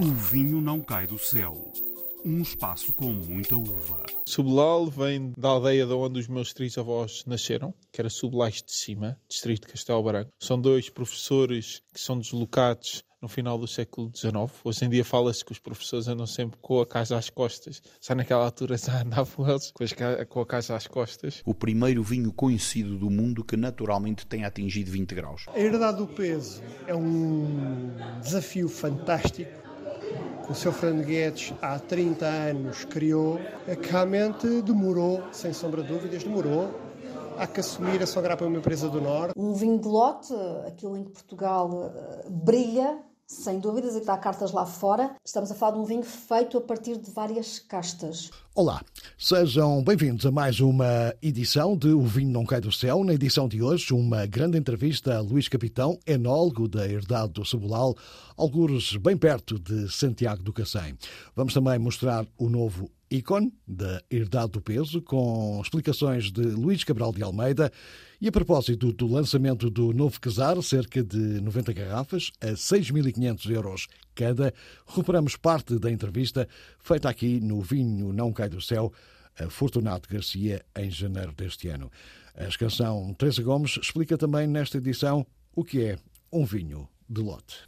O vinho não cai do céu. Um espaço com muita uva. Sublal vem da aldeia de onde os meus três avós nasceram, que era Sublais de Cima, distrito de Castelo Branco. São dois professores que são deslocados no final do século XIX. Hoje em dia fala-se que os professores andam sempre com a casa às costas. Só naquela altura já andavam eles com a casa às costas. O primeiro vinho conhecido do mundo que naturalmente tem atingido 20 graus. A herdade do peso é um desafio fantástico o Sr. Fernando Guedes há 30 anos criou, é que realmente demorou, sem sombra de dúvidas, demorou há que assumir a sua grapa uma empresa do Norte. Um vinho de lote, aquilo em que Portugal uh, brilha, sem dúvidas, e está cartas lá fora. Estamos a falar de um vinho feito a partir de várias castas. Olá, sejam bem-vindos a mais uma edição de O Vinho Não Cai do Céu. Na edição de hoje, uma grande entrevista a Luís Capitão, enólogo da Herdade do Cebolal, alguns bem perto de Santiago do Cacém. Vamos também mostrar o novo ícone da Herdade do Peso, com explicações de Luís Cabral de Almeida. E a propósito do lançamento do novo casar, cerca de 90 garrafas, a 6.500 euros cada, recuperamos parte da entrevista feita aqui no Vinho Não Cai do Céu, a Fortunato Garcia, em janeiro deste ano. A canção Teresa Gomes explica também nesta edição o que é um vinho de lote.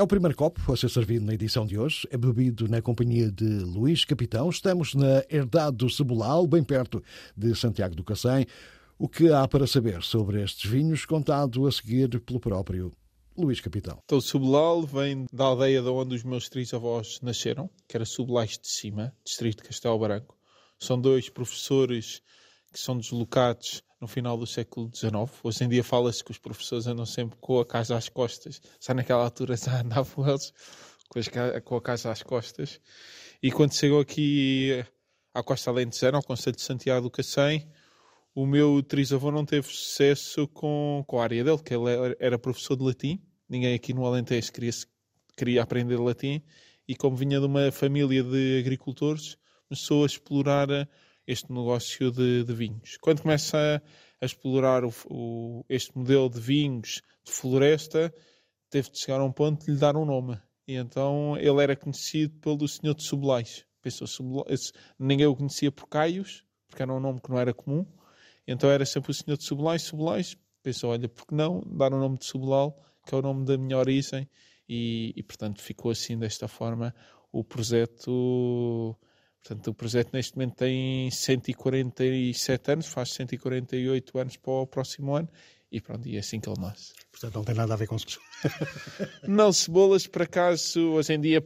É o primeiro copo a ser servido na edição de hoje. É bebido na companhia de Luís Capitão. Estamos na Herdade do Cebolal, bem perto de Santiago do Cacém. O que há para saber sobre estes vinhos, contado a seguir pelo próprio Luís Capitão. Então, o vem da aldeia de onde os meus três avós nasceram, que era Sublais de Cima, distrito de Castelo Branco. São dois professores que são deslocados no final do século XIX. Hoje em dia fala-se que os professores andam sempre com a casa às costas. Só naquela altura já andavam eles com a casa às costas. E quando chegou aqui à Costa Alentejana, ao Conselho de Santiago do Cacém, o meu trisavô não teve sucesso com, com a área dele, que ele era professor de latim. Ninguém aqui no Alentejo queria, queria aprender latim. E como vinha de uma família de agricultores, começou a explorar este negócio de, de vinhos. Quando começa a, a explorar o, o, este modelo de vinhos de floresta, teve de chegar a um ponto de lhe dar um nome. E então ele era conhecido pelo Senhor de Sublais. Pensou, ninguém o conhecia por Caios, porque era um nome que não era comum. Então era sempre o Senhor de Sublais, Sublais. Pensou, olha, por que não dar o nome de Sublal, que é o nome da minha origem, e, e portanto ficou assim desta forma o projeto Portanto, o projeto neste momento tem 147 anos, faz 148 anos para o próximo ano e pronto, e é assim que ele nasce. Portanto, não tem nada a ver com cebolas. não, cebolas, por acaso, hoje em dia,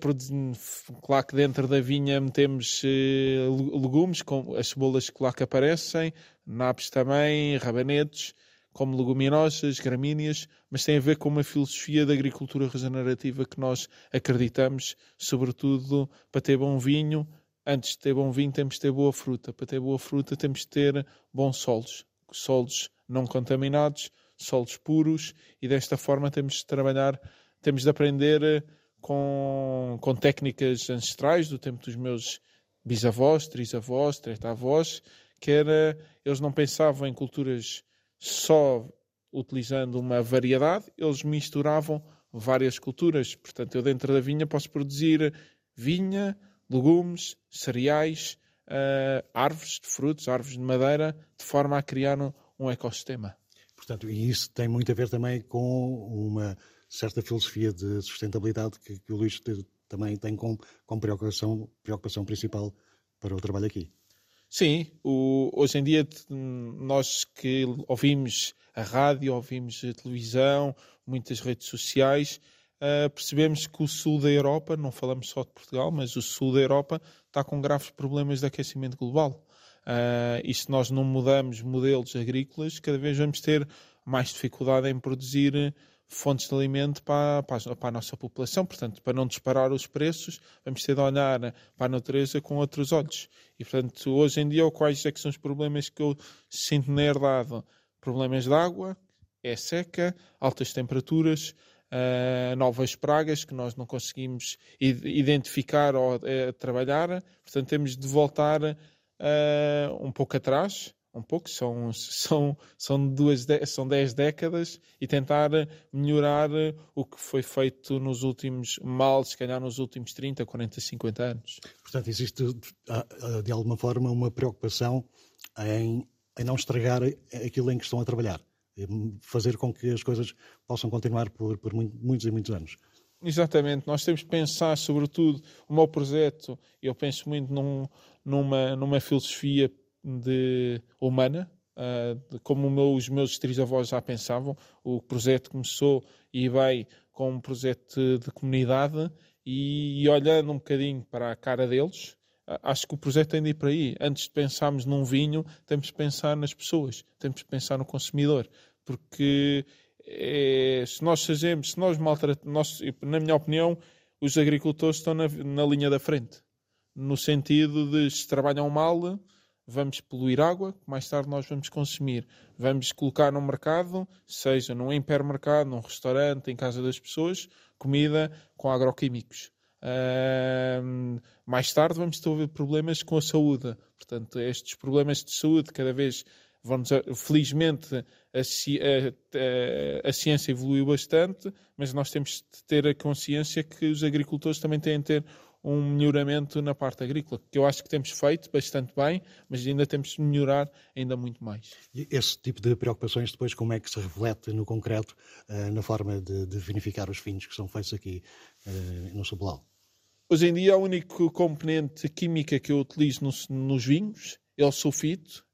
claro que dentro da vinha metemos uh, legumes, com as cebolas que lá que aparecem, nabos também, rabanetes, como leguminosas, gramíneas, mas tem a ver com uma filosofia da agricultura regenerativa que nós acreditamos, sobretudo para ter bom vinho, antes de ter bom vinho, temos de ter boa fruta. Para ter boa fruta, temos de ter bons solos. Solos não contaminados, solos puros, e desta forma temos de trabalhar, temos de aprender eh, com, com técnicas ancestrais do tempo dos meus bisavós, trisavós, tretavós, que era, eles não pensavam em culturas só utilizando uma variedade, eles misturavam várias culturas. Portanto, eu dentro da vinha posso produzir vinha, legumes, cereais, uh, árvores de frutos, árvores de madeira, de forma a criar um, um ecossistema. Portanto, e isso tem muito a ver também com uma certa filosofia de sustentabilidade que, que o Luís também tem como, como preocupação, preocupação principal para o trabalho aqui. Sim, o, hoje em dia nós que ouvimos a rádio, ouvimos a televisão, muitas redes sociais, uh, percebemos que o sul da Europa, não falamos só de Portugal, mas o sul da Europa está com graves problemas de aquecimento global. Uh, e se nós não mudamos modelos agrícolas, cada vez vamos ter mais dificuldade em produzir fontes de alimento para, para, para, a nossa população. Portanto, para não disparar os preços, vamos ter de olhar para a natureza com outros olhos. E, portanto, hoje em dia, quais é são os problemas que eu sinto na herdade? Problemas de água, é seca, altas temperaturas, uh, novas pragas que nós não conseguimos identificar ou uh, trabalhar. Portanto, temos de voltar uh, um pouco atrás, um pouco, são, são, são, duas, são dez décadas e tentar melhorar o que foi feito nos últimos, mal, se calhar nos últimos 30, 40, 50 anos. Portanto, existe de alguma forma uma preocupação em, em não estragar aquilo em que estão a trabalhar, fazer com que as coisas possam continuar por, por muitos e muitos anos. Exatamente, nós temos que pensar, sobretudo, o meu projeto, eu penso muito num, numa, numa filosofia de, humana, uh, como meu, os meus trisavós já pensavam. O projeto começou e vai com um projeto de comunidade e, e olhando um bocadinho para a cara deles, acho que o projeto tem de ir para aí. Antes de pensarmos num vinho, temos de pensar nas pessoas, temos de pensar no consumidor, porque é, se nós fazemos, se nós maltratamos, na minha opinião, os agricultores estão na, na linha da frente, no sentido de se trabalham mal, vamos poluir água, que mais tarde nós vamos consumir. Vamos colocar no mercado, seja num hipermercado, num restaurante, em casa das pessoas, comida com agroquímicos. Mais tarde vamos ter problemas com a saúde. Portanto, estes problemas de saúde cada vez vamos, felizmente a, a, a, a, ciência evoluiu bastante, mas nós temos de ter a consciência que os agricultores também têm de ter um melhoramento na parte agrícola, que eu acho que temos feito bastante bem, mas ainda temos de melhorar ainda muito mais. E esse tipo de preocupações depois como é que se reflete no concreto uh, na forma de, de, vinificar os vinhos que são feitos aqui uh, no Sobral? Hoje em dia a única componente química que eu utilizo nos, nos vinhos é o sulfito,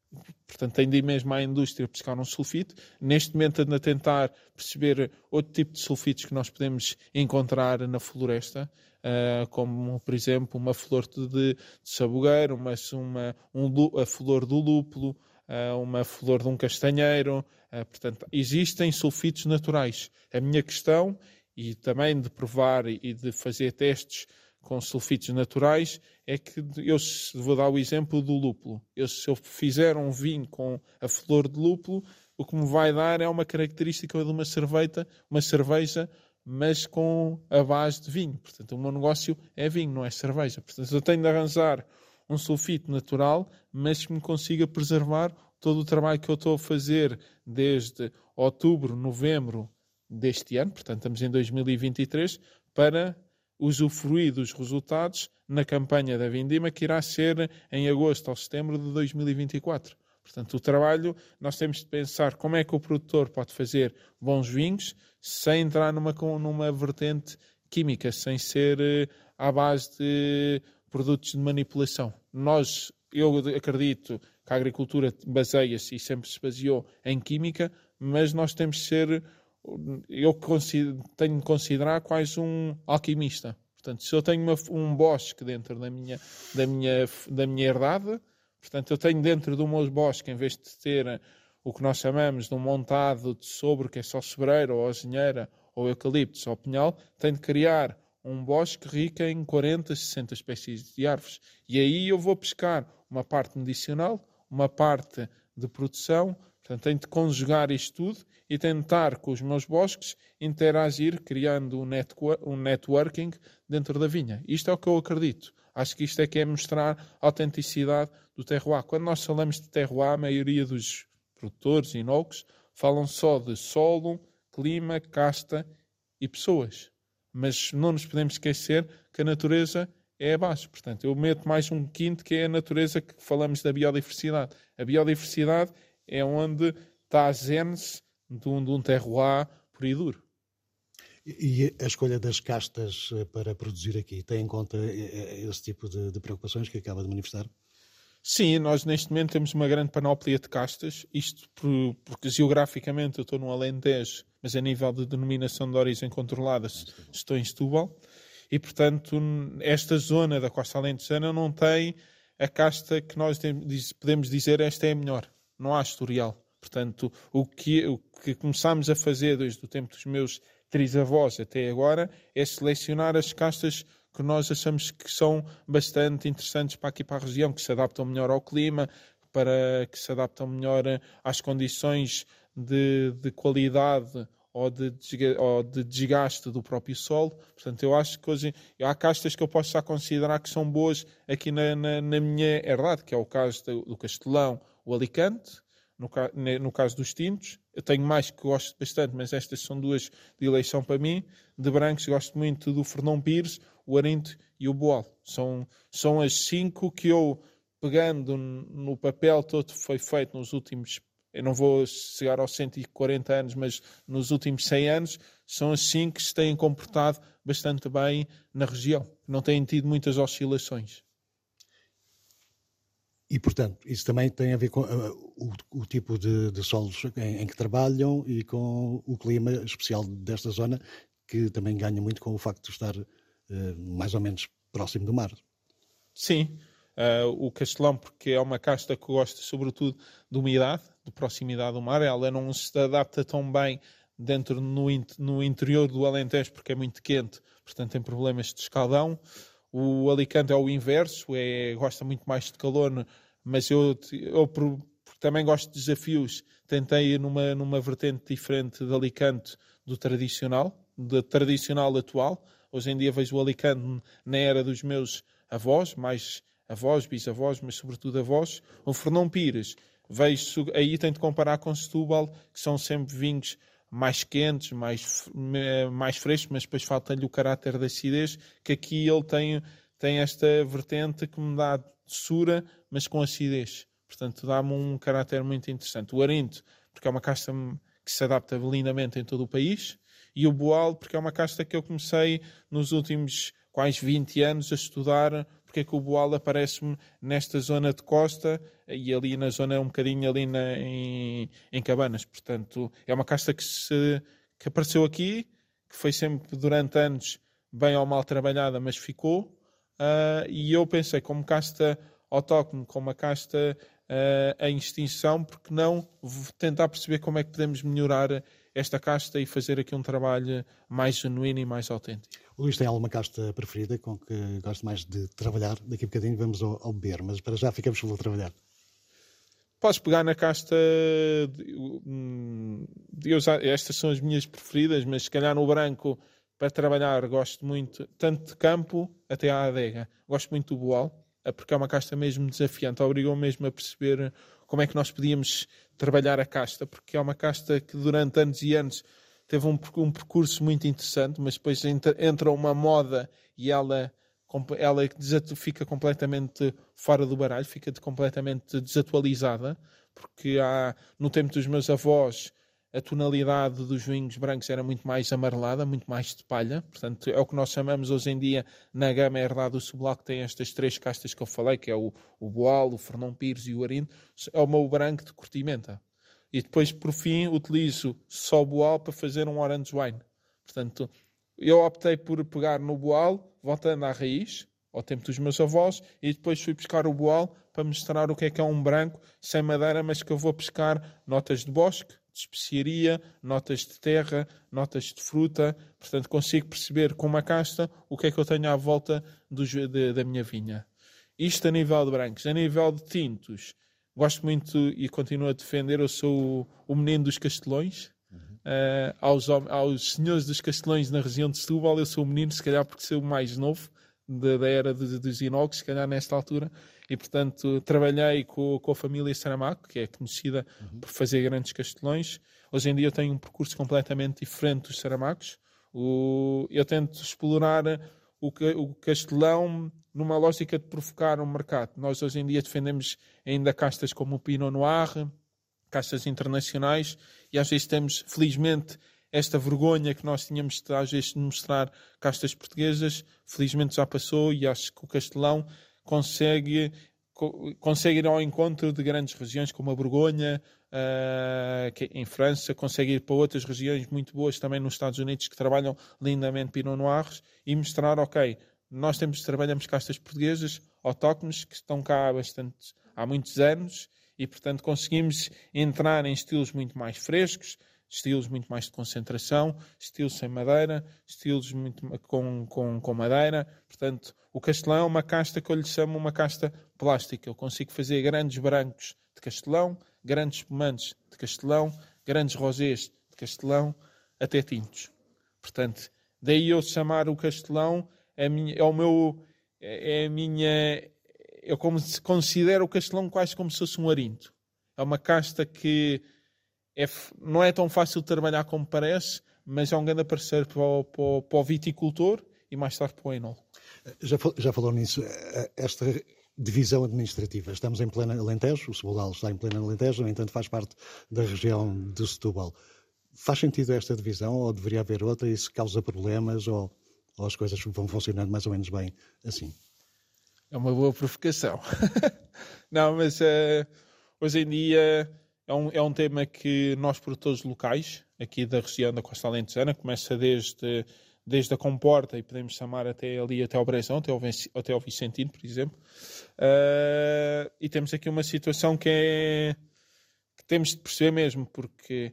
portanto tem de ir mesmo à indústria buscar um sulfito. Neste momento ando a tentar perceber outro tipo de sulfitos que nós podemos encontrar na floresta, uh, como por exemplo uma flor de, de sabugueiro, uma, uma, um, a flor do lúpulo, uh, uma flor de um castanheiro. Uh, portanto, existem sulfitos naturais. A minha questão, e também de provar e de fazer testes com sulfitos naturais, é que eu vou dar o exemplo do lúpulo. Eu, se eu fizer um vinho com a flor de lúpulo, o que me vai dar é uma característica de uma cerveja, uma cerveja mas com a base de vinho. Portanto, o meu negócio é vinho, não é cerveja. Portanto, eu tenho de arranjar um sulfito natural, mas que me consiga preservar todo o trabalho que eu estou a fazer desde outubro, novembro deste ano, portanto, estamos em 2023, para usufruir dos resultados na campanha da Vindima, que irá ser em agosto ou setembro de 2024. Portanto, o trabalho, nós temos de pensar como é que o produtor pode fazer bons vinhos sem entrar numa, numa vertente química, sem ser uh, à base de produtos de manipulação. Nós, eu acredito que a agricultura baseia-se e sempre se baseou em química, mas nós temos de ser, eu tenho de considerar quase um alquimista. Portanto, se eu tenho uma, um bosque dentro da minha, da, minha, da minha herdade, portanto, eu tenho dentro do meu bosque, em vez de ter o que nós chamamos de um montado de sobre, que é só sobreiro, ou azinheira, ou eucalipto, ou pinhal, tem de criar um bosque rico em 40, 60 espécies de árvores. E aí eu vou pescar uma parte medicinal, uma parte de produção, portanto tenho de conjugar isto tudo e tentar com os meus bosques interagir, criando um, um networking dentro da vinha. Isto é o que eu acredito. Acho que isto é que é mostrar a autenticidade do terroir. Quando nós falamos de terroir, a maioria dos produtores, inólogos, falam só de solo, clima, casta e pessoas. Mas não nos podemos esquecer que a natureza é a base. Portanto, eu meto mais um quinto que é a natureza que falamos da biodiversidade. A biodiversidade é onde está a gênese de um, de um terroir por e duro. E a escolha das castas eh, para produzir aqui tem em conta eh, eh, esse tipo de, de preocupações que acaba de manifestar? Sim, nós neste momento temos uma grande panóplia de castas, isto por, porque geograficamente eu estou no Alentejo, mas a nível de denominação de origem controlada estou em Setúbal, e portanto esta zona da costa alentejana não tem a casta que nós podemos dizer esta é a melhor, não há historial. Portanto, o que, o que começámos a fazer desde o tempo dos meus trisavós até agora é selecionar as castas que nós achamos que são bastante interessantes para aqui para a região, que se adaptam melhor ao clima, para que se adaptam melhor às condições de, de qualidade ou de, ou de desgaste do próprio solo. Portanto, eu acho que hoje há castas que eu posso já considerar que são boas aqui na, na, na minha herdade, que é o caso do, do Castelão, o Alicante, no, no, caso dos tintos. Eu tenho mais que gosto bastante, mas estas são duas de eleição para mim. De brancos, gosto muito do Fernão Pires, o Arinto e o Boal. São, são as cinco que eu, pegando no papel, todo foi feito nos últimos. Eu não vou chegar aos 140 anos, mas nos últimos 100 anos, são as cinco que se têm comportado bastante bem na região. Não têm tido muitas oscilações. E, portanto, isso também tem a ver com uh, o, o, tipo de, de solos em, em, que trabalham e com o clima especial desta zona, que também ganha muito com o facto de estar uh, mais ou menos próximo do mar. Sim, uh, o Castelão, porque é uma casta que gosta sobretudo de umidade, de proximidade do mar, ela não se adapta tão bem dentro no, no interior do Alentejo porque é muito quente, portanto tem problemas de escaldão. O Alicante é o inverso, é, gosta muito mais de calor, mas eu, eu por, também gosto de desafios. Tentei numa, numa vertente diferente de Alicante do tradicional, do tradicional atual. Hoje em dia vejo o Alicante na era dos meus avós, mais avós, bisavós, mas sobretudo avós. O Fernão Pires, vejo, aí de comparar com Setúbal, que são sempre vinhos mais quentes, mais, mais frescos, mas depois falta-lhe o caráter da acidez, que aqui ele tem, tem esta vertente que me dá doçura, mas com acidez. Portanto, dá-me um caráter muito interessante. O Arinto, porque é uma casta que se adapta lindamente em todo o país, e o Boal, porque é uma casta que eu comecei nos últimos quase 20 anos a estudar porque é que o Boal aparece-me nesta zona de costa e ali na zona um bocadinho ali na, em, em Cabanas. Portanto, é uma casta que, se, que apareceu aqui, que foi sempre durante anos bem ou mal trabalhada, mas ficou. Uh, e eu pensei, como casta autóctone, como uma casta uh, em extinção, porque não tentar perceber como é que podemos melhorar esta casta e fazer aqui um trabalho mais genuíno e mais autêntico. Luís tem alguma casta preferida com que gosta mais de trabalhar? Daqui a bocadinho vamos ao, ao beber, mas para já ficamos pelo trabalhar. Podes pegar na casta. De, hum, de, estas são as minhas preferidas, mas se calhar no branco, para trabalhar, gosto muito, tanto de campo até à adega. Gosto muito do boal, é porque é uma casta mesmo desafiante. Obrigou mesmo a perceber como é que nós podíamos trabalhar a casta, porque é uma casta que durante anos e anos teve um, um percurso muito interessante, mas depois entra, entra uma moda e ela, ela fica completamente fora do baralho, fica completamente desatualizada, porque há, no tempo dos meus avós a tonalidade dos vinhos brancos era muito mais amarelada, muito mais de palha. Portanto, é o que nós chamamos hoje em dia na gama herdada do que tem estas três castas que eu falei, que é o, o Boal, o Fernão Pires e o Arindo. É o meu branco de cortimenta e depois, por fim, utilizo só boal para fazer um orange wine. Portanto, eu optei por pegar no boal, voltando à raiz, ao tempo dos meus avós, e depois fui buscar o boal para mostrar o que é que é um branco sem madeira, mas que eu vou pescar notas de bosque, de especiaria, notas de terra, notas de fruta. Portanto, consigo perceber com uma casta o que é que eu tenho à volta do, de, da minha vinha. Isto a nível de brancos. A nível de tintos, gosto muito e continuo a defender. Eu sou o, menino dos Castelões. Uh, aos, aos senhores dos Castelões na região de Setúbal, eu sou o menino, se calhar porque sou o mais novo da, da era de, dos inox, se calhar nesta altura, e portanto trabalhei com, com a família Saramago, que é conhecida uhum. por fazer grandes castelões. Hoje em dia eu tenho um percurso completamente diferente dos Saramagos. O, eu tento explorar o, o castelão numa lógica de provocar um mercado. Nós hoje em dia defendemos ainda castas como o Pinot Noir, castas internacionais, e às vezes temos, felizmente, esta vergonha que nós tínhamos às vezes de mostrar castas portuguesas, felizmente já passou e acho que o Castelão consegue, consegue ir ao encontro de grandes regiões como a Borgonha, uh, que em França, consegue ir para outras regiões muito boas também nos Estados Unidos que trabalham lindamente Pinot Noirs e mostrar, ok, nós temos, trabalhamos castas portuguesas, autóctones, que estão cá há, bastante, há muitos anos e, portanto, conseguimos entrar em estilos muito mais frescos, estilos muito mais de concentração, estilos sem madeira, estilos muito com, com, com madeira. Portanto, o castelão é uma casta que eu lhe chamo uma casta plástica. Eu consigo fazer grandes brancos de castelão, grandes espumantes de castelão, grandes rosés de castelão, até tintos. Portanto, daí eu chamar o castelão é, minha, é o meu. É, é a minha. Eu como considero o Castelão quase como se fosse um arinto. é uma casta que é, não é tão fácil de trabalhar como parece, mas é um grande parceiro para o, para o, para o viticultor e mais tarde para o enol. Já, já falou nisso, eh, esta divisão administrativa. Estamos em plena Alentejo, o Sebudal está em plena Alentejo, no entanto faz parte da região de Setúbal. Faz sentido esta divisão ou deveria haver outra? Isso causa problemas ou, ou as coisas vão funcionando mais ou menos bem assim? É uma boa provocação. Não, mas uh, hoje em dia é um, é um tema que nós, produtores locais, aqui da região da Costa Alentejana, começa desde, desde a Comporta e podemos chamar até ali, até ao Brezão, até ao, até ao Vicentino, por exemplo. Uh, e temos aqui uma situação que é que temos de perceber mesmo, porque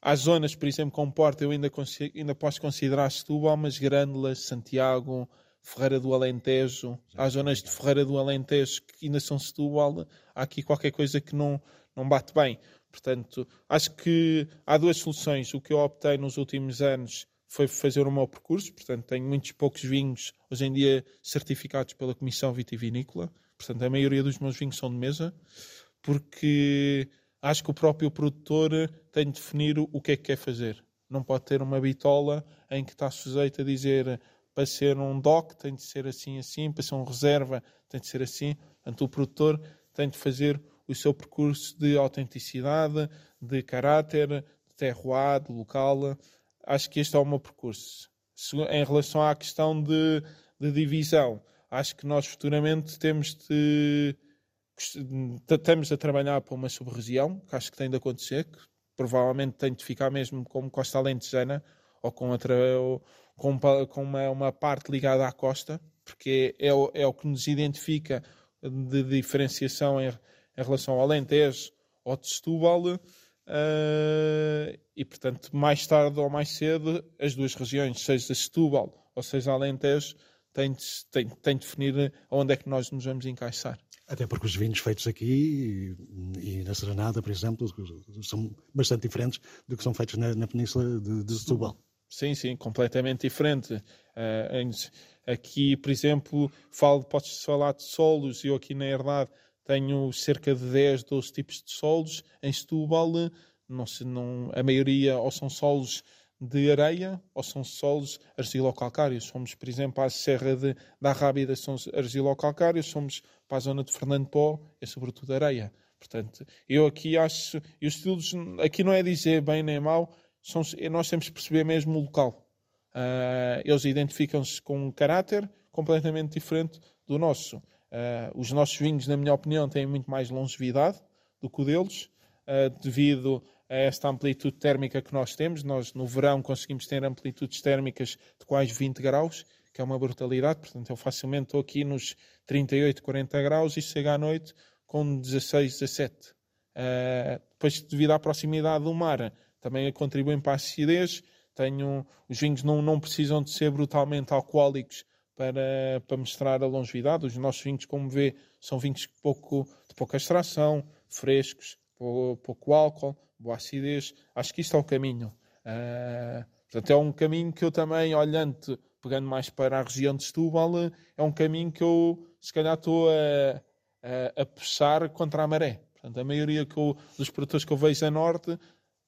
há zonas, por exemplo, Comporta, eu ainda, ainda posso considerar Setúbal, mas Grândolas, Santiago, Ferreira do Alentejo, há zonas de Ferreira do Alentejo que ainda são Setúbal, há aqui qualquer coisa que não, não bate bem. Portanto, acho que há duas soluções. O que eu optei nos últimos anos foi fazer o meu percurso, portanto, tenho muitos poucos vinhos, hoje em dia, certificados pela Comissão Vitivinícola. Portanto, a maioria dos meus vinhos são de mesa, porque acho que o próprio produtor tem de definir o que é que quer fazer. Não pode ter uma bitola em que está sujeito a dizer para ser um DOC tem de ser assim, assim, para ser um reserva tem de ser assim. Portanto, o produtor tem de fazer o seu percurso de autenticidade, de caráter, de terroir, de local. Acho que este é o meu percurso. Em relação à questão de, de divisão, acho que nós futuramente temos de. Estamos a trabalhar para uma sub-região, que acho que tem de acontecer, que provavelmente tem de ficar mesmo como Costa Alentejana ou com, outra, ou com, com uma, uma, parte ligada à costa, porque é, é, é o que nos identifica de diferenciação em, em relação ao Alentejo ou de Setúbal, uh, e portanto, mais tarde ou mais cedo, as duas regiões, seja Setúbal ou seja Alentejo, têm de, têm, têm de definir onde é que nós nos vamos encaixar. Até porque os vinhos feitos aqui e, e na Serenada, por exemplo, são bastante diferentes do que são feitos na, na Península de, de Setúbal. Sim, sim, completamente diferente. Uh, aqui, por exemplo, falo, podes falar de solos, eu aqui na herdade tenho cerca de 10, 12 tipos de solos. Em Setúbal, não se, não, a maioria ou são solos de areia ou são solos argilocalcários. Somos, por exemplo, à Serra de, da Rábida, são argilocalcários, somos para a zona de Fernando Pó, é sobretudo areia. Portanto, eu aqui acho, e os estilos, aqui não é dizer bem nem mal, são, nós temos que perceber mesmo o local. Uh, eles identificam-se com um caráter completamente diferente do nosso. Uh, os nossos vinhos, na minha opinião, têm muito mais longevidade do que o deles, uh, devido a esta amplitude térmica que nós temos. Nós, no verão, conseguimos ter amplitudes térmicas de quase 20 graus, que é uma brutalidade. Portanto, eu facilmente estou aqui nos 38, 40 graus e chego à noite com 16, 17. Uh, depois, devido à proximidade do mar, também contribuem para a acidez. Tenho, os vinhos não, não precisam de ser brutalmente alcoólicos para, para mostrar a longevidade. Os nossos vinhos, como vê, são vinhos pouco, de pouca extração, frescos, pouco álcool, boa acidez. Acho que isto é o caminho. Uh, portanto, é um caminho que eu também, olhando, pegando mais para a região de Setúbal, é um caminho que eu, se calhar, estou a, a, a puxar contra a maré. Portanto, a maioria que eu, dos produtores que eu vejo a norte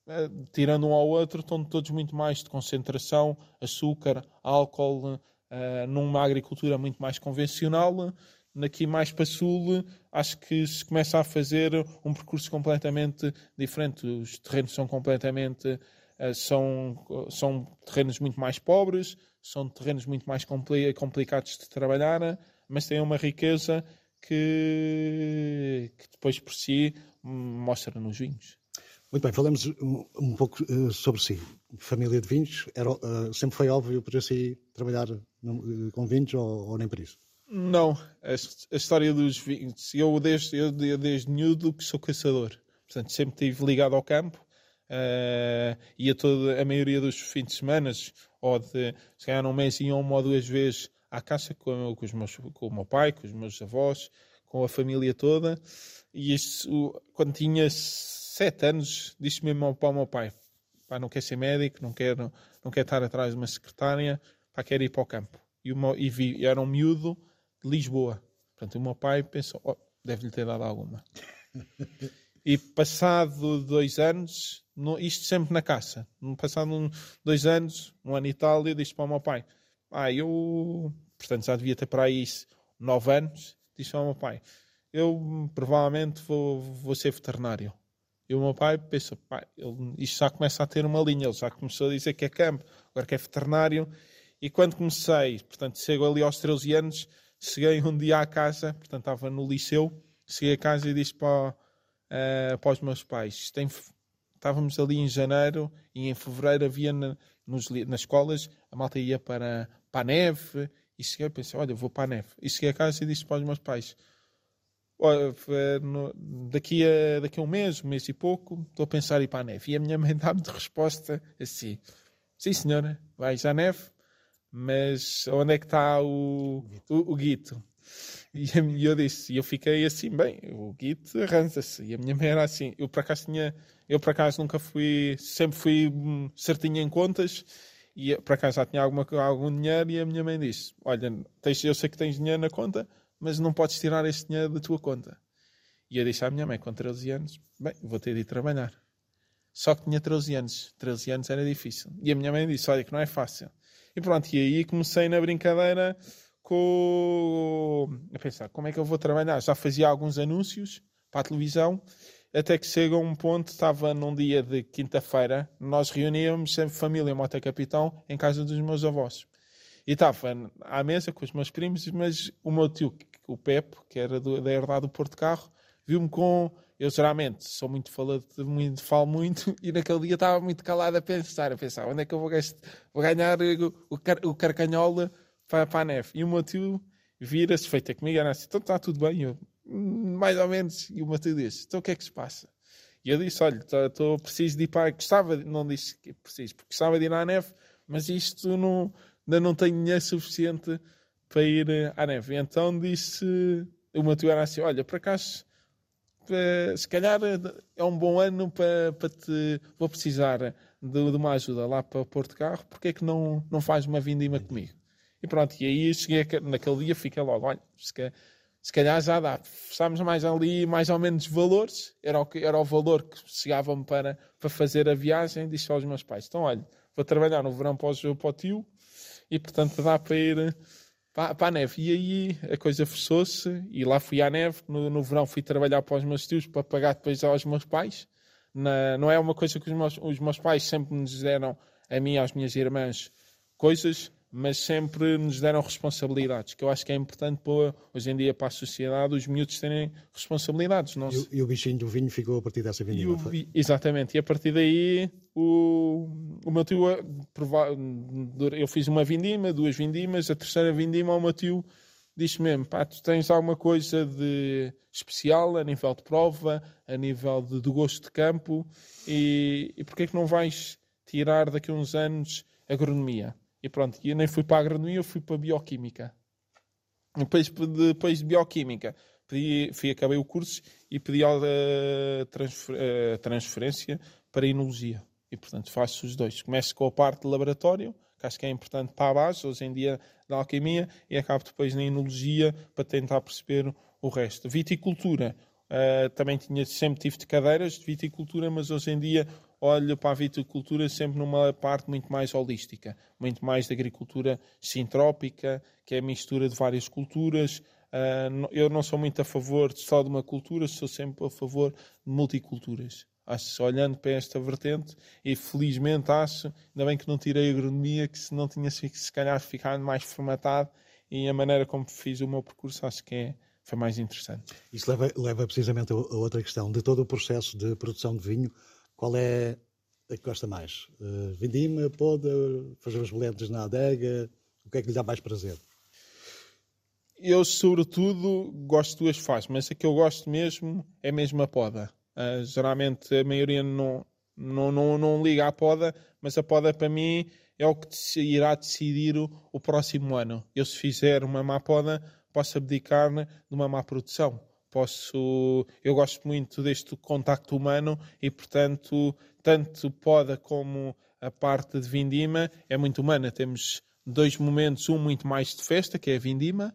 eh, tirando um ao outro, estão todos muito mais de concentração, açúcar, álcool, uh, numa agricultura muito mais convencional. Aqui mais para sul, acho que se começa a fazer um percurso completamente diferente. Os terrenos são completamente. Uh, são, são terrenos muito mais pobres, são terrenos muito mais compli complicados de trabalhar, mas têm uma riqueza que, que depois por si mostra nos vinhos. Muito bem, falamos um, um pouco uh, sobre si. Família de vinhos, era, uh, sempre foi óbvio para si trabalhar no, com ou, ou, nem por isso? Não, a, a, história dos vinhos, eu desde, eu desde miúdo que sou caçador, portanto sempre estive ligado ao campo uh, e a toda a maioria dos fins de semana, ou de se calhar um mês e uma ou duas vezes à caça com, com, os meus, com o meu pai, com os meus avós, com a família toda, e isso quando tinha sete anos, disse mesmo para o meu pai: pá, não quer ser médico, não quer, não quer estar atrás de uma secretária, pá, quer ir para o campo. E, o meu, e vi, era um miúdo de Lisboa. Portanto, o meu pai pensou: oh, deve-lhe ter dado alguma. E passado dois anos, no, isto sempre na caça, passado um, dois anos, um ano e tal, eu disse para o meu pai: Ah, eu, portanto, já devia ter para aí nove anos, disse ao meu pai: Eu provavelmente vou, vou ser veterinário. E o meu pai pensa, pai, ele, isto já começa a ter uma linha, ele já começou a dizer que é campo, agora que é veterinário. E quando comecei, portanto, chego ali aos 13 anos, cheguei um dia à casa, portanto, estava no liceu, cheguei a casa e disse para, uh, para os meus pais, tem, estávamos ali em janeiro e em fevereiro havia na, nos, nas escolas, a malta ia para, para a neve, e cheguei a pensar, olha, vou para a neve. E cheguei a casa e disse para os meus pais, daqui a, daqui a um mês, um mês e pouco, estou a pensar em ir para a neve. E a minha mãe dá-me de resposta assim: Sim, senhora, vais à neve, mas onde é que está o, o, o guito? E eu disse, e eu fiquei assim, bem, o guito arranja-se. E a minha mãe era assim, eu por acaso tinha, eu por acaso nunca fui, sempre fui hum, certinho em contas, e por acaso já tinha alguma, algum dinheiro, e a minha mãe disse, olha, tens, eu sei que tens dinheiro na conta, mas não podes tirar este dinheiro da tua conta. E eu disse à minha mãe, com 13 anos, bem, vou ter de ir trabalhar. Só que tinha 13 anos. 13 anos era difícil. E a minha mãe disse, olha que não é fácil. E pronto, e aí comecei na brincadeira com... a pensar, como é que eu vou trabalhar? Já fazia alguns anúncios para a televisão, até que chega um ponto, estava num dia de quinta-feira, nós reuníamos sempre família Mota Capitão em casa dos meus avós. E estava à mesa com os meus primos, mas o meu tio, o Pepe, que era da herdade do Porto Carro, viu-me com. Eu geralmente sou muito falado, muito, falo muito, e naquele dia estava muito calado a pensar, a pensar onde é que eu vou, vou ganhar o, o, car, o carcanhola para, para a neve. E o meu tio vira-se, feita comigo, era assim, então está tudo bem, eu, hum, mais ou menos. E o meu tio disse, então o que é que se passa? E eu disse, olha, estou preciso de ir para... Gostava, não disse que preciso, porque gostava de ir à neve, mas isto não ainda não tenho dinheiro suficiente para ir eh, à neve. Então disse o meu tio era assim: Olha, por acaso, se calhar é um bom ano para, para te. Vou precisar de, de uma ajuda lá para Porto Carro, porque é que não, não faz uma vindima comigo? E pronto, e aí cheguei naquele dia, fiquei logo: Olha, se calhar, se calhar já dá. Fechámos mais ali, mais ou menos valores, era o, era o valor que chegava-me para, para fazer a viagem. Disse aos meus pais: Então, olha, vou trabalhar no verão para o, para o tio e portanto dá para ir para, para a neve. E aí a coisa fechou-se e lá fui à neve. No, no verão fui trabalhar para os meus tios para pagar depois aos meus pais. Na, não é uma coisa que os meus, os meus pais sempre nos deram, a mim e às minhas irmãs, coisas mas sempre nos deram responsabilidades, que eu acho que é importante hoje em dia para a sociedade os miúdos terem responsabilidades. Não e, e, o bichinho do vinho ficou a partir dessa vindima, o, Exatamente, e a partir daí o, o meu tio, eu fiz uma vindima, duas vindimas, a terceira vindima o meu tio disse mesmo, pá, tu tens alguma coisa de especial a nível de prova, a nível de, do gosto de campo e, e porquê é que não vais tirar daqui a uns anos agronomia? E pronto, eu nem fui para a agronomia, eu fui para a bioquímica. Depois, depois de bioquímica, pedi, fui, acabei o curso e pedi a transfer, a transferência para a enologia. E portanto faço os dois. Começo com a parte de laboratório, que acho que é importante para a base, hoje em dia da alquimia, e acabo depois na enologia para tentar perceber o resto. Viticultura, uh, também tinha, sempre tive de cadeiras de viticultura, mas hoje em dia olho para a viticultura sempre numa parte muito mais holística, muito mais de agricultura sintrópica, que é a mistura de várias culturas. Uh, eu não sou muito a favor só de uma cultura, sou sempre a favor de multiculturas. Acho, olhando para esta vertente, e felizmente acho, ainda bem que não tirei agronomia, que se não tinha se calhar ficado mais formatado, e a maneira como fiz o meu percurso acho que é, foi mais interessante. Isso leva, leva precisamente a outra questão, de todo o processo de produção de vinho, qual é a que gosta mais? Uh, vindima, poda, fazer os blends na adega? O que é que lhe dá mais prazer? Eu, sobretudo, gosto de duas fases, mas a que eu gosto mesmo é mesmo a poda. Uh, geralmente a maioria não, não, não, não liga à poda, mas a poda para mim é o que irá decidir o, o próximo ano. Eu, se fizer uma má poda, posso abdicar de uma má produção posso eu gosto muito deste contacto humano e portanto tanto poda como a parte de vindima é muito humana temos dois momentos um muito mais de festa que é a vindima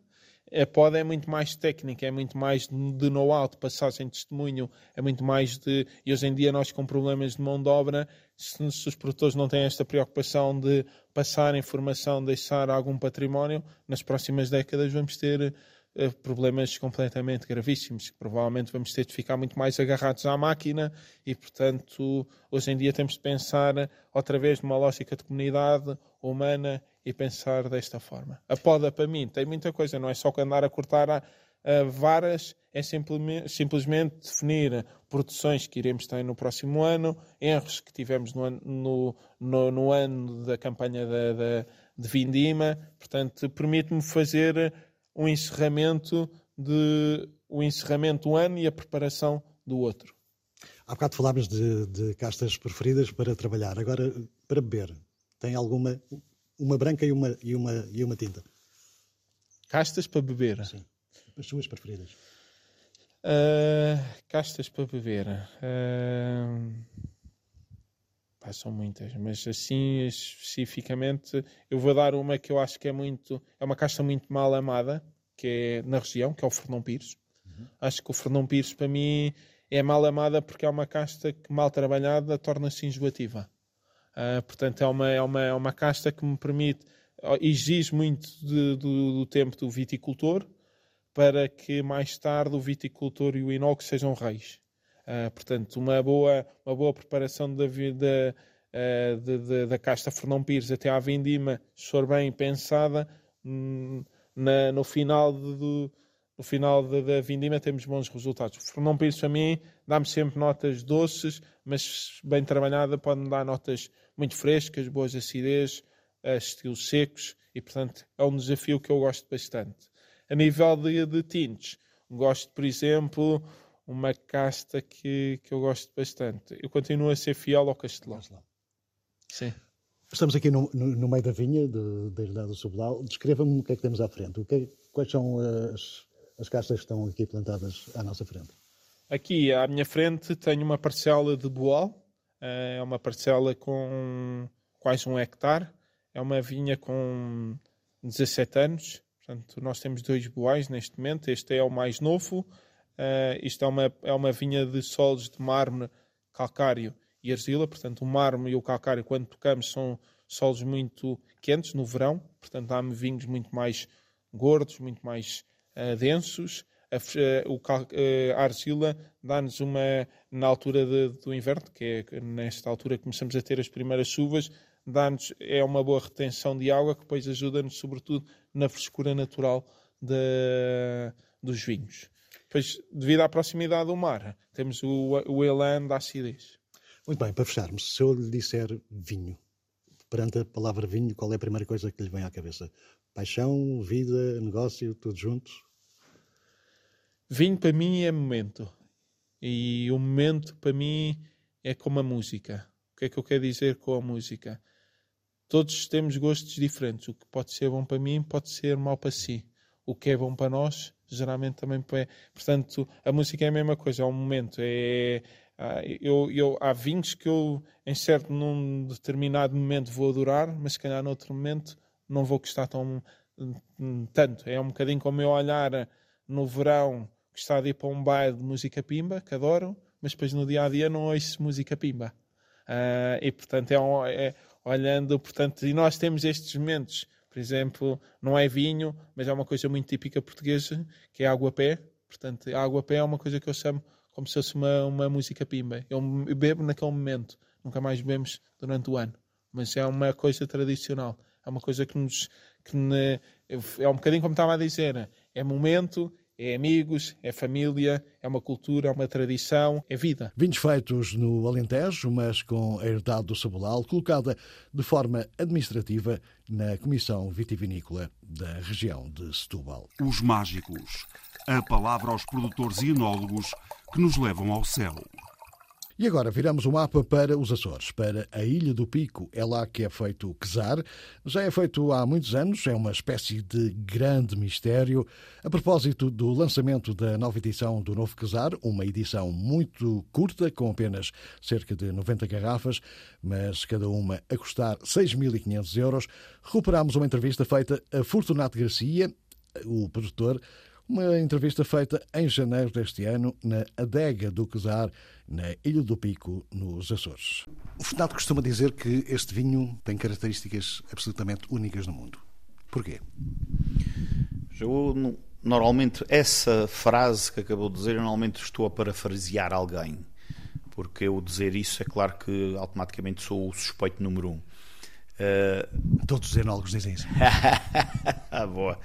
A poda é muito mais técnica, é muito mais de know-how, de passagem de testemunho, é muito mais de. E hoje em dia, nós com problemas de mão de obra, se, se os produtores não têm esta preocupação de passar informação, deixar algum património, nas próximas décadas vamos ter problemas completamente gravíssimos, que provavelmente vamos ter de ficar muito mais agarrados à máquina e, portanto, hoje em dia temos de pensar outra vez numa lógica de comunidade humana e pensar desta forma. A poda, para mim, tem muita coisa, não é só andar a cortar a, a varas, é simplesmente, simplesmente, definir produções que iremos ter no próximo ano, erros que tivemos no, no, no, no ano da campanha da, da, de Vindima, portanto, permite-me fazer um encerramento de o encerramento do ano e a preparação do outro. Há bocado falámos de, de castas preferidas para trabalhar. Agora, para beber, tem alguma uma branca e uma, e uma, e uma tinta? Castas para beber? Sim. As suas preferidas? Uh, castas para beber. Uh, pá, são muitas, mas assim especificamente eu vou dar uma que eu acho que é muito. É uma casta muito mal amada, que é na região, que é o Fernão Pires. Uhum. Acho que o Fernão Pires para mim é mal amada porque é uma casta que mal trabalhada torna-se enjoativa. Uh, portanto, é uma, é, uma, é uma casta que me permite, exige muito de, do, do, tempo do viticultor para que mais tarde o viticultor e o inox sejam reis. Uh, portanto, uma boa, uma boa preparação da, da, uh, da casta Fernão Pires até à vindima, se for bem pensada, hum, na, no final do, no final da, vindima temos bons resultados. Fernão Pires, para mim, dá-me sempre notas doces, mas bem trabalhada, pode-me dar notas muito frescas, boas acidez, estilos secos, e portanto é um desafio que eu gosto bastante. A nível de, de tintes, gosto, por exemplo, uma casta que, que eu gosto bastante. Eu continuo a ser fiel ao Castelão. Sim. Estamos aqui no, no, no meio da vinha da Herdade do Sobral. Descreva-me o que é que temos à frente. O que é, quais são as, as castas que estão aqui plantadas à nossa frente? Aqui à minha frente tenho uma parcela de boal, é uma parcela com quase um hectare, é uma vinha com 17 anos, portanto nós temos dois boais neste momento, este é o mais novo, uh, isto é uma, é uma vinha de solos de mármore, calcário e argila, portanto o mármore e o calcário quando tocamos são solos muito quentes no verão, portanto há vinhos muito mais gordos, muito mais uh, densos, a, o, eh, a argila dá-nos uma, na altura de, do inverno, que é nesta altura que começamos a ter as primeiras chuvas, dá-nos, é uma boa retenção de água que depois ajuda-nos, sobretudo, na frescura natural de, dos vinhos. Depois, devido à proximidade do mar, temos o, o elan da acidez. Muito bem, para fecharmos, se eu lhe disser vinho, perante a palavra vinho, qual é a primeira coisa que lhe vem à cabeça? Paixão, vida, negócio, tudo junto? Vinho para mim é momento. E o momento para mim é como a música. O que é que eu quero dizer com a música? Todos temos gostos diferentes. O que pode ser bom para mim pode ser mau para si. O que é bom para nós, geralmente também é. Portanto, a música é a mesma coisa, é um momento. É, eu, eu, há vinhos que eu, em certo, num determinado momento, vou adorar, mas se calhar noutro momento não vou gostar tão tanto. É um bocadinho como eu olhar no verão gostar de ir para um baile de música pimba, que adoro, mas depois no dia a dia não ouço música pimba. Uh, e portanto, é, um, é, olhando, portanto, e nós temos estes momentos, por exemplo, não é vinho, mas é uma coisa muito típica portuguesa, que é água pé. Portanto, água pé é uma coisa que eu chamo como se fosse uma, uma música pimba. Eu bebo naquele momento, nunca mais bebemos durante o ano, mas é uma coisa tradicional, é uma coisa que nos. Que ne, é um bocadinho como estava a dizer, é momento, é amigos, é família, é uma cultura, é uma tradição, é vida. Vinhos feitos no Alentejo, mas com a herdade do Sabolal, colocada de forma administrativa na Comissão Vitivinícola da região de Setúbal. Os mágicos. A palavra aos produtores e enólogos que nos levam ao céu. E agora viramos o mapa para os Açores, para a Ilha do Pico. É lá que é feito o quesar. Já é feito há muitos anos, é uma espécie de grande mistério. A propósito do lançamento da nova edição do Novo Quesar, uma edição muito curta, com apenas cerca de 90 garrafas, mas cada uma a custar 6.500 euros, recuperamos uma entrevista feita a Fortunato Garcia, o produtor, uma entrevista feita em janeiro deste ano na Adega do Quesar, na Ilha do Pico, nos Açores. O Fernando costuma dizer que este vinho tem características absolutamente únicas no mundo. Porquê? Eu, normalmente, essa frase que acabou de dizer, normalmente estou a parafrasear alguém. Porque eu dizer isso, é claro que automaticamente sou o suspeito número um. Uh... Todos os enólogos dizem isso. ah, boa.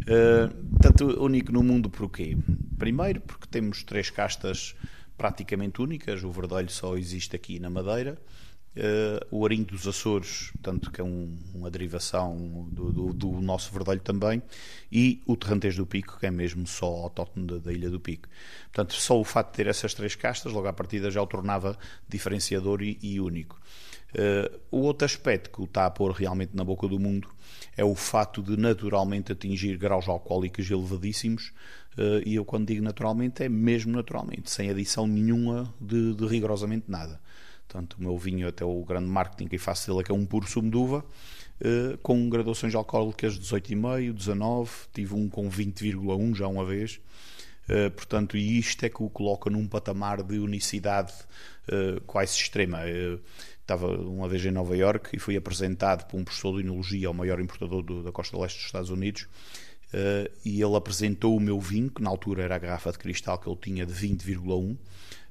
Uh, tanto único no mundo porquê? Primeiro, porque temos três castas praticamente únicas. O verdelho só existe aqui na Madeira. Uh, o arinho dos Açores, tanto que é um, uma derivação do, do, do, nosso verdelho também, e o terrantez do Pico, que é mesmo só autóctone da, da, Ilha do Pico. Portanto, só o facto de ter essas três castas, logo à partida, já o tornava diferenciador e, e único. Uh, o outro aspecto que o está a pôr realmente na boca do mundo é o fato de naturalmente atingir graus alcoólicos elevadíssimos, uh, e eu quando digo naturalmente é mesmo naturalmente, sem adição nenhuma de, de rigorosamente nada. Portanto, o meu vinho, até o grande marketing que faço dele, é que é um puro sumo de uva, uh, com graduações alcoólicas de 18,5, 19, tive um com 20,1 já uma vez. Uh, portanto, e isto é que o coloca num patamar de unicidade uh, quase extrema. Uh, estava uma vez em Nova York e fui apresentado por um professor de enologia ao maior importador do, da costa leste dos Estados Unidos uh, e ele apresentou o meu vinho, que na altura era a garrafa de cristal que ele tinha de 20,1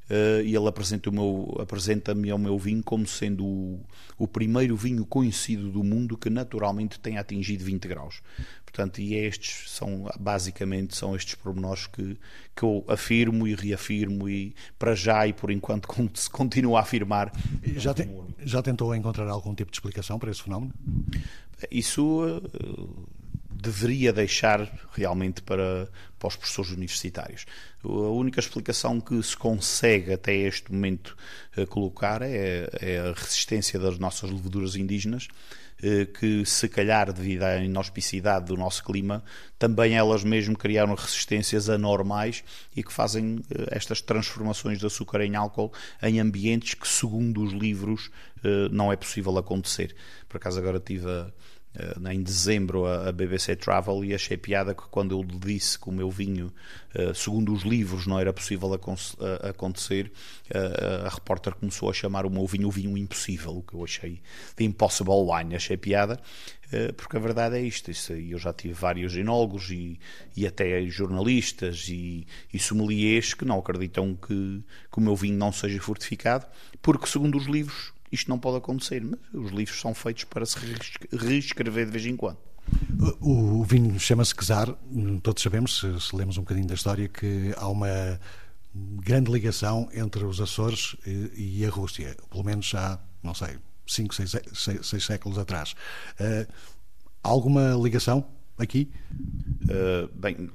Uh, e ele apresenta-me apresenta ao meu vinho como sendo o, o, primeiro vinho conhecido do mundo que naturalmente tem atingido 20 graus. Portanto, e estes são, basicamente, são estes pormenores que, que eu afirmo e reafirmo e para já e por enquanto continuo a afirmar. Já, te, já tentou encontrar algum tipo de explicação para esse fenómeno? Isso... Uh, deveria deixar realmente para, para os professores universitários. A única explicação que se consegue até este momento eh, colocar é, é a resistência das nossas leveduras indígenas, eh, que se calhar devido à inauspicidade do nosso clima, também elas mesmo criaram resistências anormais e que fazem eh, estas transformações de açúcar em álcool em ambientes que, segundo os livros, não é possível acontecer. Por acaso agora tive a em dezembro a BBC Travel e achei piada que quando eu disse que o meu vinho, eh, segundo os livros, não era possível acontecer, eh, a repórter começou a chamar o meu vinho o vinho impossível, o que eu achei de impossible wine, achei piada, porque a verdade é isto, isso, eu já tive vários enólogos e, e até jornalistas e, e sommeliers que não acreditam que, que o meu vinho não seja fortificado, porque segundo os livros isto não pode acontecer. Mas os livros são feitos para se reescrever de vez em quando. O, vinho chama-se Quesar, todos sabemos, se, se, lemos um bocadinho da história, que há uma grande ligação entre os Açores e, e a Rússia, pelo menos há, não sei, 5, 6, séculos atrás. Uh, alguma ligação aqui? Uh, bem,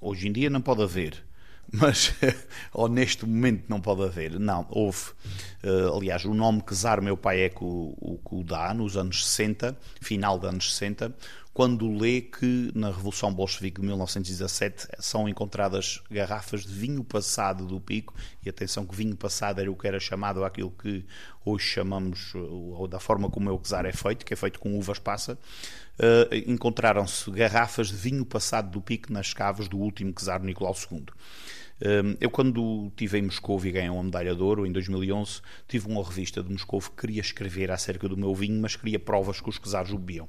hoje em dia não pode haver mas ou neste momento não pode haver. Não, houve. Uh, aliás, o nome Czar, meu pai é que o, o, que o dá nos anos 60, final dos anos 60, quando lê que na Revolução Bolchevique de 1917 são encontradas garrafas de vinho passado do pico, e atenção que vinho passado era o que era chamado aquilo que hoje chamamos, ou da forma como o Czar é feito, que é feito com uvas passa, uh, encontraram-se garrafas de vinho passado do pico nas caves do último Czar Nicolau II. Eu, quando estive em Moscou e ganhei uma medalha de ouro, em 2011, tive uma revista de Moscou que queria escrever acerca do meu vinho, mas queria provas que os czares bebiam.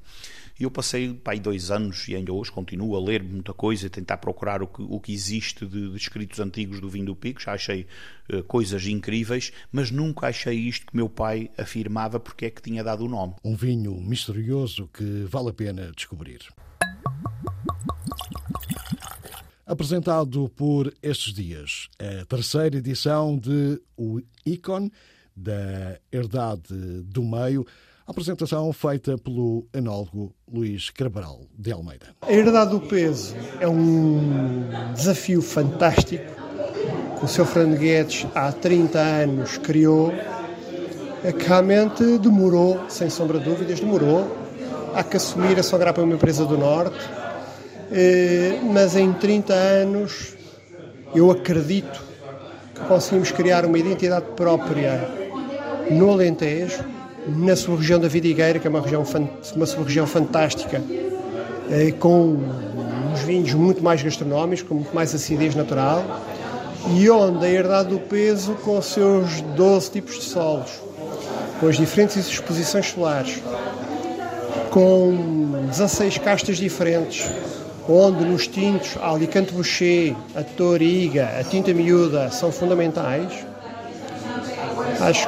E eu passei pá, dois anos e ainda hoje continuo a ler muita coisa, a tentar procurar o que, o que existe de, de escritos antigos do vinho do Pico. Já achei uh, coisas incríveis, mas nunca achei isto que meu pai afirmava porque é que tinha dado o nome. Um vinho misterioso que vale a pena descobrir apresentado por estes dias a terceira edição de O Icon da Herdade do Meio, apresentação feita pelo enólogo Luís Cabral de Almeida. A Herdade do Peso é um desafio fantástico que o Sr. Fernando Guedes há 30 anos criou, que realmente demorou, sem sombra de dúvidas, demorou. Há que assumir a sua grapa é uma empresa do Norte, mas em 30 anos eu acredito que conseguimos criar uma identidade própria no Alentejo, na sua região da Vidigueira, que é uma região, uma sua região fantástica, eh, com uns vinhos muito mais gastronómicos, com muito mais acidez natural, e onde a herdade do peso, com os seus 12 tipos de solos, com as diferentes exposições solares, com 16 castas diferentes, onde nos tintos a Alicante Boucher, a Toriga, a tinta miúda são fundamentais, acho,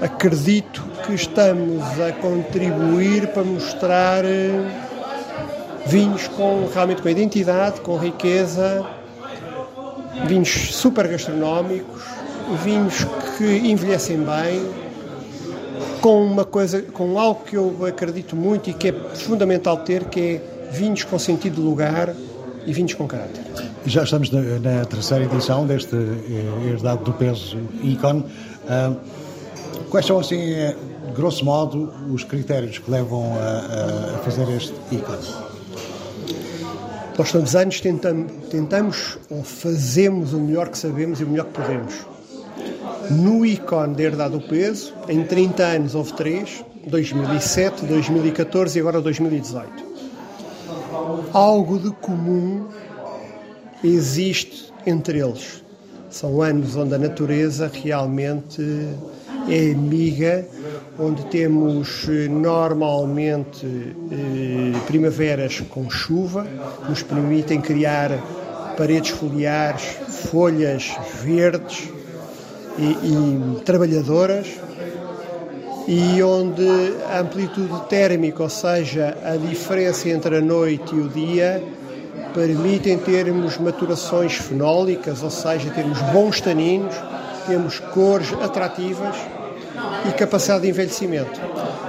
acredito que estamos a contribuir para mostrar eh, vinhos com realmente com identidade, com riqueza, vinhos super gastronómicos, vinhos que envelhecem bem, com uma coisa, com algo que eu acredito muito e que é fundamental ter, que é vinhos com sentido de lugar e vinhos com caráter. Já estamos na, na terceira edição deste eh, Herdade do Peso Icon. Uh, quais são, assim, eh, grosso modo, os critérios que levam a, a fazer este ícone? Nós, todos os anos, tentamos, tentamos ou fazemos o melhor que sabemos e o melhor que podemos. No ícone de Herdade do Peso, em 30 anos houve três, 2007, 2014 e agora 2018. Algo de comum existe entre eles. São anos onde a natureza realmente é amiga, onde temos eh, normalmente eh, primaveras com chuva, nos permitem criar paredes foliares, folhas verdes e, e trabalhadoras, e onde a amplitude térmica, ou seja, a diferença entre a noite e o dia, permitem termos maturações fenólicas, ou seja, termos bons taninos, temos cores atrativas e capacidade de envelhecimento.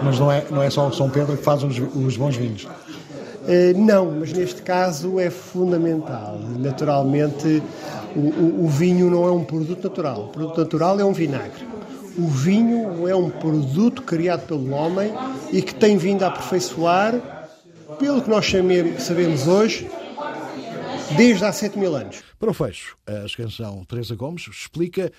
Mas não é, não é só o São Pedro que faz os, os bons vinhos? Uh, não, mas neste caso é fundamental. Naturalmente, o, o, o, vinho não é um produto natural. O produto natural é um vinagre. O vinho é um produto criado pelo homem e que tem vindo a aperfeiçoar, pelo que nós sabemos hoje, desde há 7 mil anos. Para o fecho, a canção Teresa Gomes explica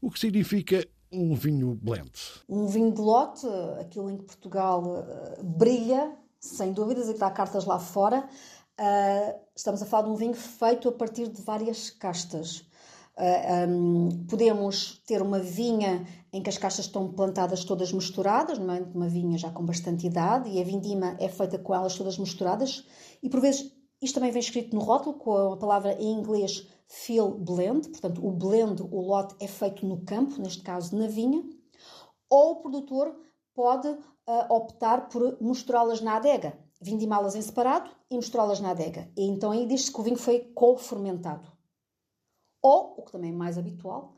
o que significa um vinho blend? Um vinho de lote, aquilo em que Portugal uh, brilha, sem dúvidas, e que dá cartas lá fora. Uh, estamos a falar de um vinho feito a partir de várias castas. Uh, eh, um, podemos ter uma vinha em que as castas estão plantadas todas misturadas, normalmente uma vinha já com bastante idade, e a vindima é feita com elas todas misturadas, e por vezes isto também vem escrito no rótulo com a palavra em inglês field blend, portanto, o blend, o lote é feito no campo, neste caso na vinha, ou o produtor pode uh, optar por misturá-las na adega, vindimá-las em separado e misturá-las na adega. E então aí diz-se que o vinho foi co-fermentado. Ou, o que também é mais habitual,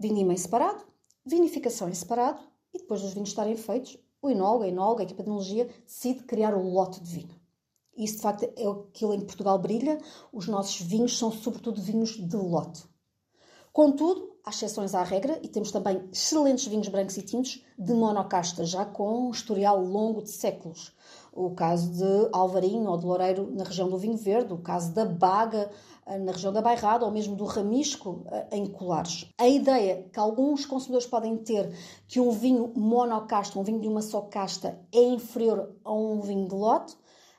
vindima em separado, vinificação em separado e depois dos vinhos estarem feitos, o enólogo, a enóloga, a equipa de enologia decide criar o lote de vinho. Isso, de facto, é aquilo em que Portugal brilha. Os nossos vinhos são, sobretudo, vinhos de lote. Contudo, há exceções à regra e temos também excelentes vinhos brancos e tintos de monocasta, já com um historial longo de séculos. O caso de Alvarinho ou de Loureiro na região do Vinho Verde, o caso da Baga na região da Bairrada ou mesmo do Ramisco eh, em Colares. A ideia que alguns consumidores podem ter que um vinho monocasta, um vinho de uma só casta, é inferior a um vinho de lote,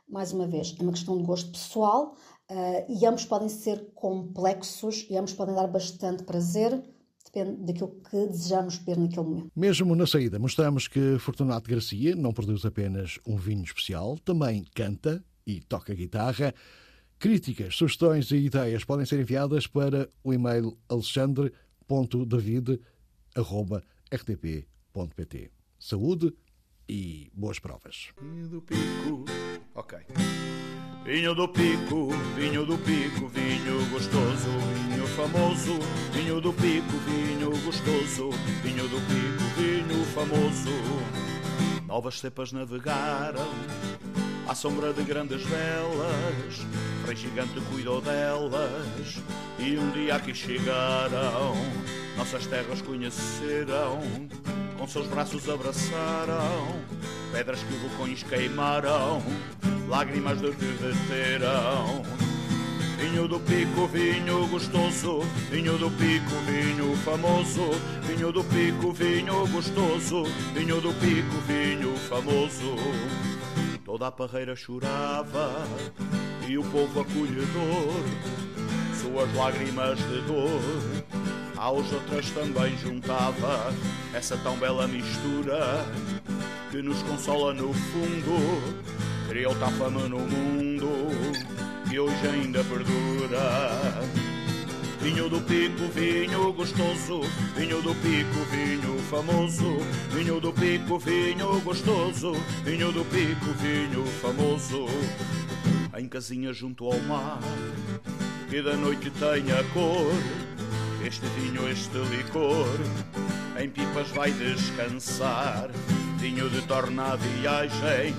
mais uma vez, é uma questão de gosto pessoal uh, e ambos podem ser complexos e ambos podem dar bastante prazer. Depende daquilo que desejamos beber naquele momento. Mesmo na saída, mostramos que Fortunato Garcia não produz apenas um vinho especial, também canta e toca guitarra. Críticas, sugestões e ideias podem ser enviadas para o e-mail alexandre.david.rtp.pt. Saúde e boas provas. Ok. Vinho do Pico, vinho do Pico, vinho gostoso, vinho famoso, vinho do Pico, vinho gostoso, vinho do Pico, vinho famoso. Novas cepas navegaram à sombra de grandes velas, Frei gigante cuidou delas e um dia aqui chegaram, nossas terras conheceram com seus braços abraçaram, pedras que vulcões queimaram, lágrimas derreteram. Vinho do pico, vinho gostoso, vinho do pico, vinho famoso, vinho do pico, vinho gostoso, vinho do pico, vinho famoso. Toda a parreira chorava e o povo acolhedor, suas lágrimas de dor, aos outras também juntava essa tão bela mistura que nos consola no fundo, criou tal fama no mundo que hoje ainda perdura. Vinho do pico, vinho gostoso, vinho do pico, vinho famoso, vinho do pico, vinho gostoso, vinho do pico, vinho famoso. Em casinha junto ao mar, que da noite tenha cor, este vinho, este licor, em pipas vai descansar. Vinho de torna a viagem,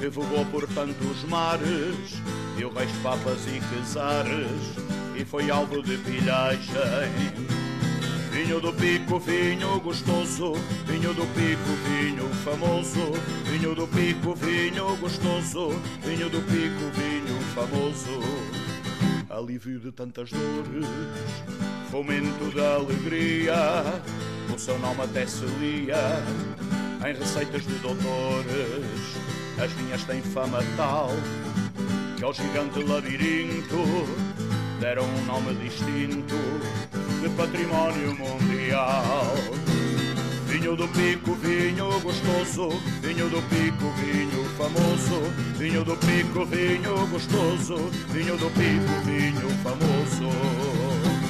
que vogou por tantos mares, deu reis, papas e quesares e foi alvo de pilhagem. Vinho do pico, vinho gostoso, vinho do pico, vinho famoso, vinho do pico, vinho gostoso, vinho do pico, vinho famoso. Alívio de tantas dores, fomento da alegria, o seu nome até se lia em receitas de doutores. As vinhas têm fama tal que ao gigante labirinto deram um nome distinto de património mundial. Vinho do Pico, vinho gostoso, vinho do Pico, vinho famoso, vinho do Pico, vinho gostoso, vinho do Pico, vinho famoso.